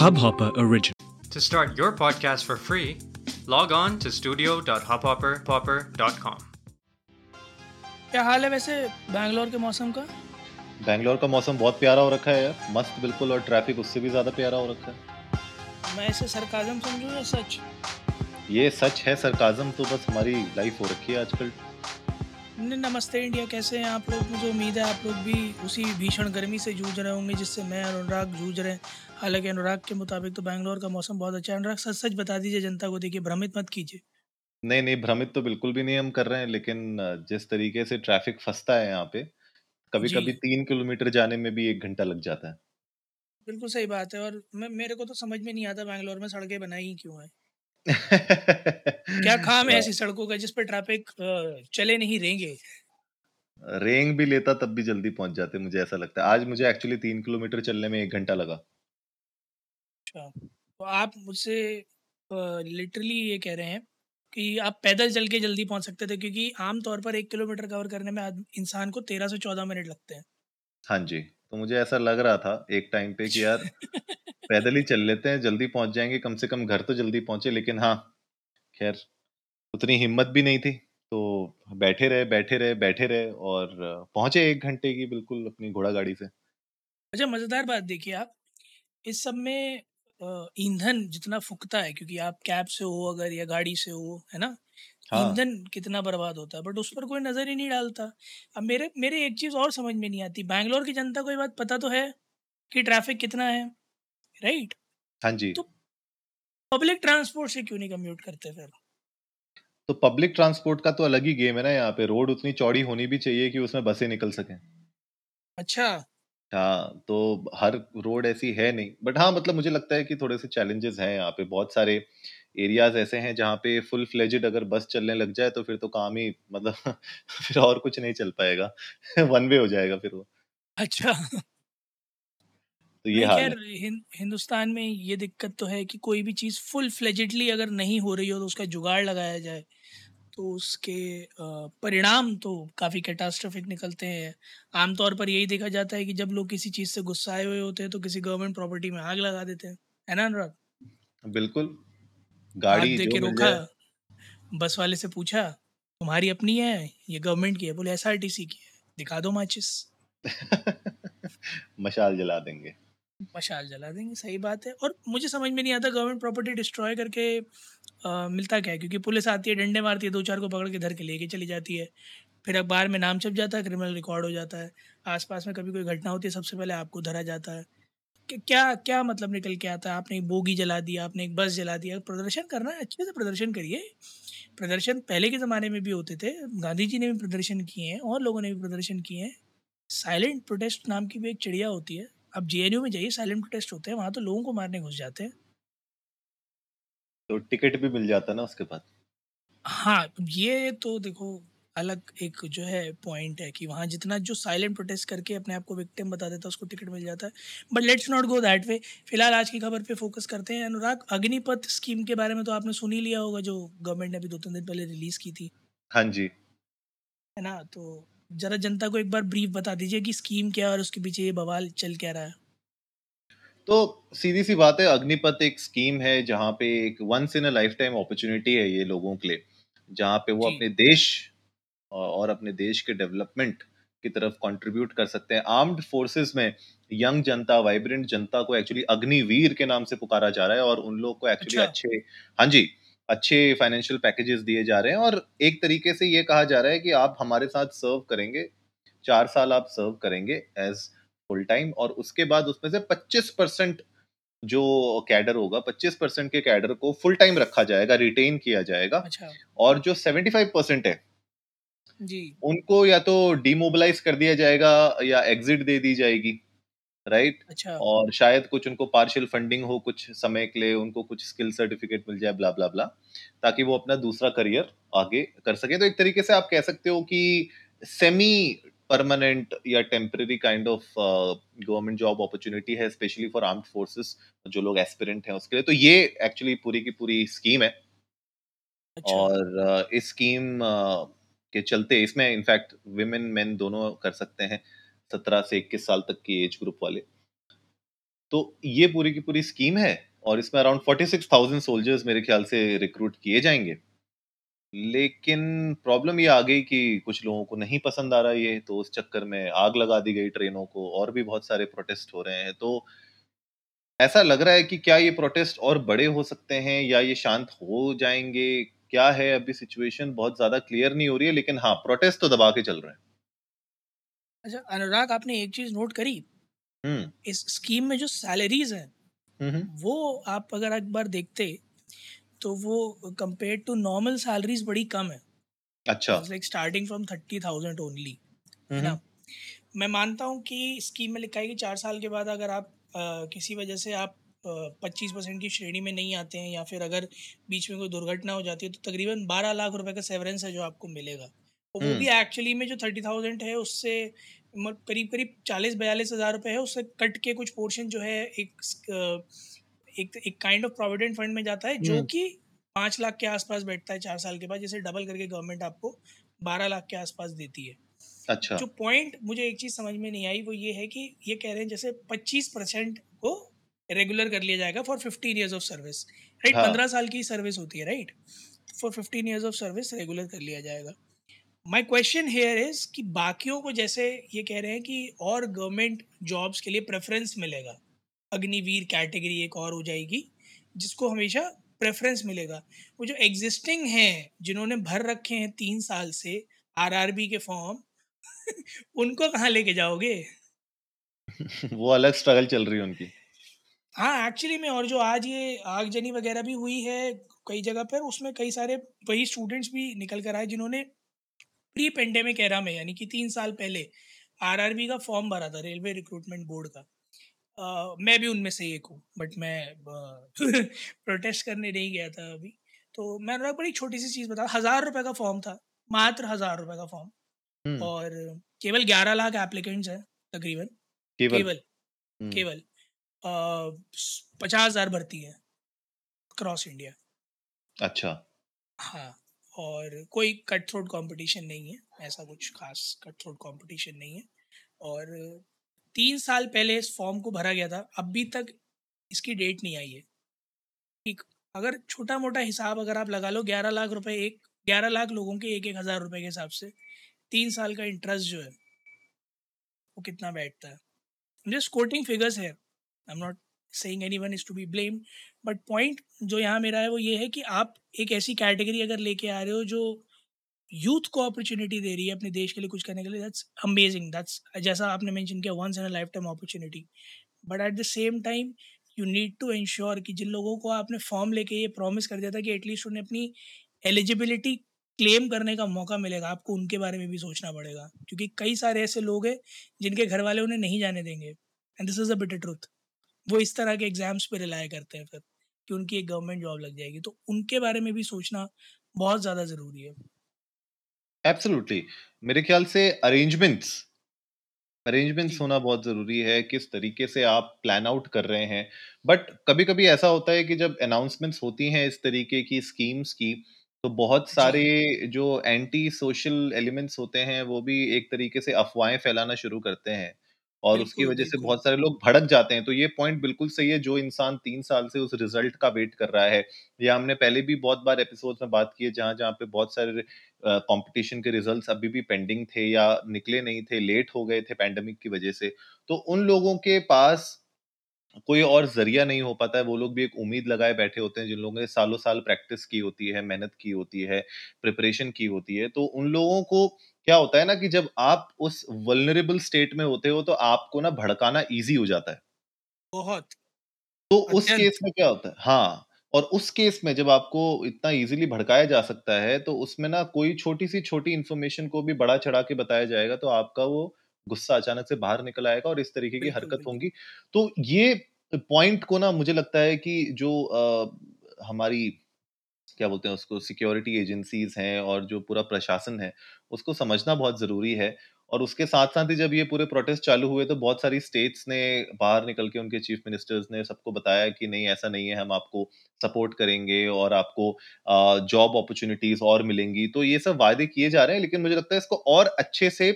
Hubhopper original. To start your podcast for free, log on to studio.hubhopper.com. क्या हाल है वैसे बैंगलोर के मौसम का? बैंगलोर का मौसम बहुत प्यारा हो रखा है यार। मस्त बिल्कुल और ट्रैफ़िक उससे भी ज़्यादा प्यारा हो रखा है। मैं इसे सरकाजम समझूं या सच? ये सच है सरकाजम तो बस हमारी लाइफ हो रखी है आजकल। नमस्ते इंडिया कैसे हैं आप लोग? मुझे उम्मीद है आप लोग भी उसी भीषण गर्मी से जूझ रहे होंगे जिससे मैं और अनुराग जूझ रहे हैं। हालाँकि अनुराग के मुताबिक तो बैंगलोर का मौसम बहुत अच्छा है। अनुराग सच सच बता दीजिए जनता को देखिए भ्रमित मत कीजिए। नहीं नहीं भ्रमित तो बिल्कुल भी नहीं हम कर रहे हैं लेकिन जिस तरीके से ट्रैफ़िक फंसता है यहाँ पे कभी जी। कभी तीन किलोमीटर जाने में भी एक घंटा लग जाता है। बिल्कुल सही बात है और मैं मेरे को तो समझ में नहीं आता बैंगलोर में सड़कें बनाई ही क्यों है। क्या काम है ऐसी सड़कों का जिस पर ट्रैफ़िक चले नहीं रहेंगे रेंग भी लेता तब भी जल्दी पहुँच जाते मुझे ऐसा लगता है। आज मुझे एक्चुअली तीन किलोमीटर चलने में एक घंटा लगा। अच्छा। तो आप मुझसे लिटरली ये कह रहे हैं कि आप पैदल चल के जल्दी पहुँच सकते थे क्योंकि आमतौर पर एक किलोमीटर कवर करने में आद- इंसान को तेरह से चौदह मिनट लगते हैं। हाँ जी तो मुझे ऐसा लग रहा था एक टाइम पे कि यार पैदल ही चल लेते हैं जल्दी पहुँच जाएँगे कम से कम घर तो जल्दी पहुँचे लेकिन हाँ खैर उतनी हिम्मत भी नहीं थी। तो बैठे रहे बैठे रहे बैठे रहे और पहुँचे एक घंटे की बिल्कुल अपनी घोड़ा गाड़ी से। अच्छा मज़ेदार बात देखिए आप। इस सब में ईंधन जितना फूकता है क्योंकि आप कैब से हो अगर या गाड़ी से हो है ना? हाँ। ईंधन कितना बर्बाद होता है बट उस पर कोई नज़र ही नहीं डालता। अब मेरे मेरे एक चीज़ और समझ में नहीं आती बैंगलोर की जनता को ये बात पता तो है कि ट्रैफ़िक कितना है राइट? हाँ जी। तो पब्लिक ट्रांसपोर्ट से क्यों नहीं कम्यूट करते फिर? तो पब्लिक ट्रांसपोर्ट का तो अलग ही गेम है ना यहाँ पे रोड उतनी चौड़ी होनी भी चाहिए कि उसमें बसें निकल सकें। अच्छा। हाँ तो हर रोड ऐसी है नहीं। बट हाँ मतलब मुझे लगता है कि थोड़े से चैलेंजेस हैं यहाँ पे। बहुत सारे एरियाज़ ऐसे हैं जहाँ पे फुल फ्लेजेड अगर बस चलने लग जाए तो फिर तो काम ही मतलब फिर और कुछ नहीं चल पाएगा। वन वे हो जाएगा फिर वो। अच्छा। तो ये नहीं हाल खैर हिं, हिंदुस्तान में ये दिक्कत तो है कि कोई भी चीज़ फुल फ्लेजेडली अगर नहीं हो रही हो तो उसका जुगाड़ लगाया जाए। तो उसके अ, परिणाम तो काफ़ी कैटास्ट्रोफिक निकलते हैं। आमतौर पर यही देखा जाता है कि जब लोग किसी चीज़ से गुस्साए हुए होते हैं तो किसी गवर्नमेंट प्रॉपर्टी में आग लगा देते हैं। है ना अनुराग? बिल्कुल। आग गाड़ी दे जो के मिल रोका जाए बस वाले से पूछा तुम्हारी अपनी है? ये गवर्नमेंट की है? बोले एसआरटीसी की है। दिखा दो माचिस मशाल जला देंगे। मशाल जला देंगे सही बात है। और मुझे समझ में नहीं आता गवर्नमेंट प्रॉपर्टी डिस्ट्रॉय करके अ, मिलता क्या है? क्योंकि पुलिस आती है डंडे मारती है दो चार को पकड़ के धर के लेके चली जाती है। फिर अखबार में नाम छप जाता है क्रिमिनल रिकॉर्ड हो जाता है। आसपास में कभी कोई घटना होती है सबसे पहले आपको धरा जाता है। क्या क्या मतलब निकल के आता है? आपने एक बोगी जला दिया आपने एक बस जला दिया प्रदर्शन करना है अच्छे से प्रदर्शन करिए। प्रदर्शन पहले के ज़माने में भी होते थे गांधी जी ने भी प्रदर्शन किए हैं और लोगों ने भी प्रदर्शन किए हैं। साइलेंट प्रोटेस्ट नाम की भी एक चिड़िया होती है अब जेएनयू में जाइए साइलेंट प्रोटेस्ट होते हैं वहाँ तो लोगों को मारने घुस जाते हैं। तो टिकट भी मिल जाता ना उसके बाद? हाँ ये तो देखो अलग एक जो है पॉइंट है कि वहाँ जितना जो साइलेंट प्रोटेस्ट करके अपने आप को विक्टिम बता देता है उसको टिकट मिल जाता है। But let's not go that way फ़िलहाल आज की खबर पे फोकस करते हैं अनुराग। अग्निपथ स्कीम के बारे में तो आपने सुन ही लिया होगा जो गवर्नमेंट ने अभी दो तीन दिन पहले रिलीज़ की थी। हाँ जी। है ना? तो ज़रा जनता को एक बार ब्रीफ बता दीजिए कि स्कीम क्या है और उसके पीछे ये बवाल चल क्या रहा है? तो सीधी सी बात है अग्निपथ एक स्कीम है जहाँ पे एक once in a lifetime opportunity है ये लोगों के लिए जहाँ पे वो अपने देश और अपने देश के डेवलपमेंट की तरफ़ कंट्रीब्यूट कर सकते हैं। आर्म्ड फोर्सेस में यंग जनता वाइब्रेंट जनता को एक्चुअली अग्निवीर के नाम से पुकारा जा रहा है और उन लोग को एक्चुअली अच्छा। अच्छे हाँ जी। अच्छे फाइनेंशियल पैकेजेस दिए जा रहे हैं और एक तरीके से ये कहा जा रहा है कि आप हमारे साथ सर्व करेंगे चार साल आप सर्व करेंगे एज फुल टाइम और उसके बाद उसमें से 25 परसेंट जो कैडर होगा 25 परसेंट के कैडर को फुल टाइम रखा जाएगा रिटेन किया जाएगा अच्छा। और जो 75 परसेंट है जी। उनको या तो डिमोबिलाइज कर दिया जाएगा या एग्जिट दे दी जाएगी। राइट? अच्छा। और शायद कुछ उनको पार्शियल फंडिंग हो कुछ समय के लिए उनको कुछ स्किल सर्टिफिकेट मिल जाए ब्ला ब्ला ब्ला ताकि वो अपना दूसरा करियर आगे कर सके। तो एक तरीके से आप कह सकते हो कि सेमी परमानेंट या temporary kind of government job opportunity है स्पेशली फॉर आर्म्ड फोर्सेस जो लोग एस्पिरेंट हैं उसके लिए। तो ये एक्चुअली पूरी की पूरी स्कीम है। अच्छा। और अ, इस स्कीम uh, के चलते इसमें इनफैक्ट विमेन मेन दोनों कर सकते हैं। सत्रह से इक्कीस साल तक की एज ग्रुप वाले तो ये पूरी की पूरी स्कीम है और इसमें अराउंड 46,000 सोल्जर्स मेरे ख्याल से रिक्रूट किए जाएँगे लेकिन प्रॉब्लम ये आ गई कि कुछ लोगों को नहीं पसंद आ रहा ये, तो उस चक्कर में आग लगा दी गई ट्रेनों को और भी बहुत सारे प्रोटेस्ट हो रहे हैं। तो ऐसा लग रहा है कि क्या ये प्रोटेस्ट और बड़े हो सकते हैं या ये शांत हो जाएँगे क्या है अभी सिचुएशन बहुत ज़्यादा क्लियर नहीं हो रही है, लेकिन हाँ, प्रोटेस्ट तो दबा के चल रहे हैं। अच्छा अनुराग आपने एक चीज़ नोट करी हुँ। इस स्कीम में जो सैलरीज हैं हुँ, हुँ। वो आप अगर एक बार देखते तो वो कंपेयर टू नॉर्मल सैलरीज बड़ी कम है अच्छा। Like starting from thirty thousand only हुँ, ना मैं मानता हूँ कि स्कीम में लिखा है कि चार साल के बाद अगर आप अ, किसी वजह से आप पच्चीस परसेंट की श्रेणी में नहीं आते हैं या फिर अगर बीच में कोई दुर्घटना हो जाती है तो तकरीबन बारह लाख रुपए का सेवरेंस है जो आपको मिलेगा और वो भी एक्चुअली में जो थर्टी थाउज़ेंड है उससे करीब करीब चालीस बयालीस हज़ार रुपये है उससे कट के कुछ पोर्शन जो है एक एक एक काइंड ऑफ़ प्रोविडेंट फंड में जाता है जो कि पाँच लाख के आसपास बैठता है चार साल के बाद जैसे डबल करके गवर्नमेंट आपको बारह लाख के आसपास देती है। अच्छा। जो पॉइंट मुझे एक चीज़ समझ में नहीं आई वो ये है कि ये कह रहे हैं जैसे पच्चीस परसेंट को रेगुलर कर लिया जाएगा for fifteen years of service right. पंद्रह साल की सर्विस होती है right for fifteen years of service regular कर लिया जाएगा। माई क्वेश्चन हेयर इज़ कि बाकियों को जैसे ये कह रहे हैं कि और गवर्नमेंट जॉब्स के लिए प्रेफरेंस मिलेगा। अग्निवीर कैटेगरी एक और हो जाएगी जिसको हमेशा प्रेफरेंस मिलेगा। वो जो एग्जिस्टिंग हैं जिन्होंने भर रखे हैं तीन साल से आरआरबी के फॉर्म उनको कहाँ लेके जाओगे? वो अलग स्ट्रगल चल रही है उनकी। हाँ एक्चुअली में और जो आज ये आगजनी वगैरह भी हुई है कई जगह पर उसमें कई सारे वही स्टूडेंट्स भी निकल कर आए जिन्होंने प्री पेंडेमिक एरा में यानी कि तीन साल पहले आरआरबी का फॉर्म भरा था रेलवे रिक्रूटमेंट बोर्ड का अ, मैं भी उनमें से एक हूँ बट मैं प्रोटेस्ट करने नहीं गया था अभी तो मैं अनुराग बड़ी छोटी सी चीज़ बता हज़ार रुपये का फॉर्म था मात्र हज़ार रुपये का फॉर्म हुँ। और केवल ग्यारह लाख एप्लीकेंट्स हैं तकरीबन केवल। केवल हुँ। केवल पचास हज़ार भर्ती है क्रॉस इंडिया अच्छा। हाँ और कोई कट थ्रोट कंपटीशन नहीं है, ऐसा कुछ खास कट थ्रोट कंपटीशन नहीं है। और तीन साल पहले इस फॉर्म को भरा गया था, अभी तक इसकी डेट नहीं आई है। ठीक, अगर छोटा मोटा हिसाब अगर आप लगा लो, ग्यारह लाख रुपए एक, ग्यारह लाख लोगों के एक एक हज़ार रुपये के हिसाब से, तीन साल का इंटरेस्ट जो है, वो कितना बैठता है? जस्ट कोटिंग फिगर्स है I am not saying anyone is to be blame but point जो यहाँ मेरा है वो ये है कि आप एक ऐसी कैटेगरी अगर लेके आ रहे हो जो यूथ को अपॉर्चुनिटी दे रही है अपने देश के लिए कुछ करने के लिए दैट्स अमेजिंग दैट्स जैसा आपने मेंशन किया once in a lifetime opportunity but at the same time you need to ensure कि जिन लोगों को आपने फॉर्म लेके ये प्रॉमिस कर दिया था कि एटलीस्ट उन्हें अपनी एलिजिबिलिटी क्लेम करने का मौका मिलेगा। आपको उनके बारे में भी सोचना पड़ेगा। क्योंकि कई सारे ऐसे लोग हैं जिनके घर वाले उन्हें नहीं जाने देंगे। And this is a bitter truth वो इस तरह के एग्ज़ाम्स पे रिलाय करते हैं फिर कि उनकी एक गवर्नमेंट जॉब लग जाएगी। तो उनके बारे में भी सोचना बहुत ज़्यादा ज़रूरी है। एब्सोल्युटली। मेरे ख्याल से अरेंजमेंट्स अरेंजमेंट्स होना बहुत ज़रूरी है, किस तरीके से आप प्लान आउट कर रहे हैं। बट कभी-कभी ऐसा होता है कि जब अनाउंसमेंट्स होती हैं इस तरीके की स्कीम्स की, तो बहुत सारे जो एंटी सोशल एलिमेंट्स होते हैं, वो भी एक तरीके से अफ़वाहें फैलाना शुरू करते हैं। और उसकी बिल्कुल वजह से बिल्कुल बहुत सारे लोग भड़क जाते हैं। तो ये पॉइंट बिल्कुल सही है, जो इंसान तीन साल से उस रिज़ल्ट का वेट कर रहा है, या हमने पहले भी बहुत बार एपिसोड में बात की है, जहाँ जहाँ पे बहुत सारे कंपटीशन के रिजल्ट्स अभी भी पेंडिंग थे या निकले नहीं थे, लेट हो गए थे पैंडमिक की वजह से। तो उन लोगों के पास कोई और ज़रिया नहीं हो पाता है, वो लोग भी एक उम्मीद लगाए बैठे होते हैं, जिन लोगों ने सालों-साल प्रैक्टिस की होती है, मेहनत की होती है, प्रिपरेशन की होती है। तो उन लोगों को क्या होता है ना कि जब आप उस वल्नरेबल स्टेट में होते हो, तो आपको ना भड़काना ईज़ी हो जाता है। बहुत तो उस अत्यंत केस में क्या होता है हाँ, और उस केस में जब आपको इतना ईज़िली भड़काया जा सकता है, तो उसमें ना कोई छोटी-सी छोटी इन्फॉर्मेशन को भी बढ़ा-चढ़ा के बताया जाएगा, तो आपका वो गुस्सा अचानक से बाहर निकल आएगा और इस तरीके की हरकत होंगी। तो ये पॉइंट को ना मुझे लगता है कि जो अ, हमारी क्या बोलते हैं उसको सिक्योरिटी एजेंसीज़ हैं और जो पूरा प्रशासन है, उसको समझना बहुत ज़रूरी है। और उसके साथ-साथ ही जब ये पूरे प्रोटेस्ट चालू हुए तो बहुत सारी स्टेट्स ने बाहर निकल के उनके चीफ मिनिस्टर्स ने सबको बताया कि नहीं ऐसा नहीं है, हम आपको सपोर्ट करेंगे और आपको जॉब अपॉर्चुनिटीज़ और मिलेंगी। तो ये सब वायदे किए जा रहे हैं लेकिन मुझे लगता है इसको और अच्छे से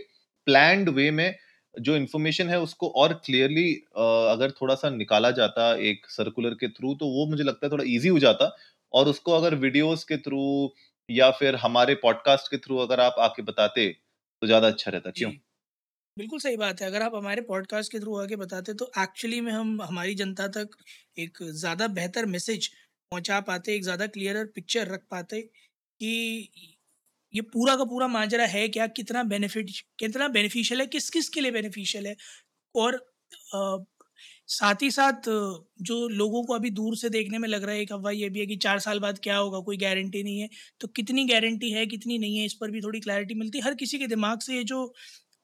प्लान्ड वे में जो इन्फॉर्मेशन है उसको और क्लियरली अगर थोड़ा सा निकाला जाता एक सर्कुलर के थ्रू तो वो मुझे लगता है थोड़ा इजी हो जाता। और उसको अगर वीडियोस के थ्रू या फिर हमारे पॉडकास्ट के थ्रू अगर आप आके बताते तो ज़्यादा अच्छा रहता। क्यों? बिल्कुल सही बात है। अगर आप हमारे पॉडकास्ट के थ्रू आके बताते तो एक्चुअली में हम हमारी जनता तक एक ज़्यादा बेहतर मैसेज पहुँचा पाते एक ज़्यादा क्लियर पिक्चर रख पाते कि ये पूरा का पूरा माजरा है क्या कितना बेनिफिट कितना बेनिफिशियल है किस किस के लिए बेनिफिशियल है? और आ, साथ ही साथ जो लोगों को अभी दूर से देखने में लग रहा है एक अफवाह ये भी है कि चार साल बाद क्या होगा कोई गारंटी नहीं है। तो कितनी गारंटी है कितनी नहीं है इस पर भी थोड़ी क्लैरिटी मिलती हर किसी के दिमाग से ये जो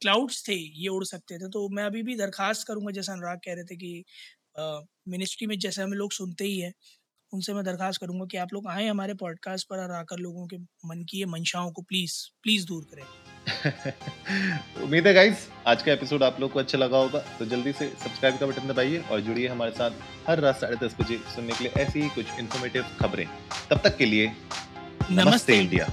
क्लाउड्स थे ये उड़ सकते थे। तो मैं अभी भी दरख्वास्त करूँगा जैसा अनुराग कह रहे थे कि मिनिस्ट्री में जैसे हम लोग सुनते ही है। उनसे मैं दरख्वास्त करूँगा कि आप लोग आएँ हमारे पॉडकास्ट पर और आकर लोगों के मन की ये मंशाओं को प्लीज़ प्लीज़ दूर करें। उम्मीद है गाइस आज का एपिसोड आप लोग को अच्छा लगा होगा। तो जल्दी से सब्सक्राइब का बटन दबाइए और जुड़िए हमारे साथ हर रात साढ़े दस बजे सुनने के लिए ऐसी ही कुछ इन्फॉर्मेटिव खबरें। तब तक के लिए नमस्ते, नमस्ते। इंडिया।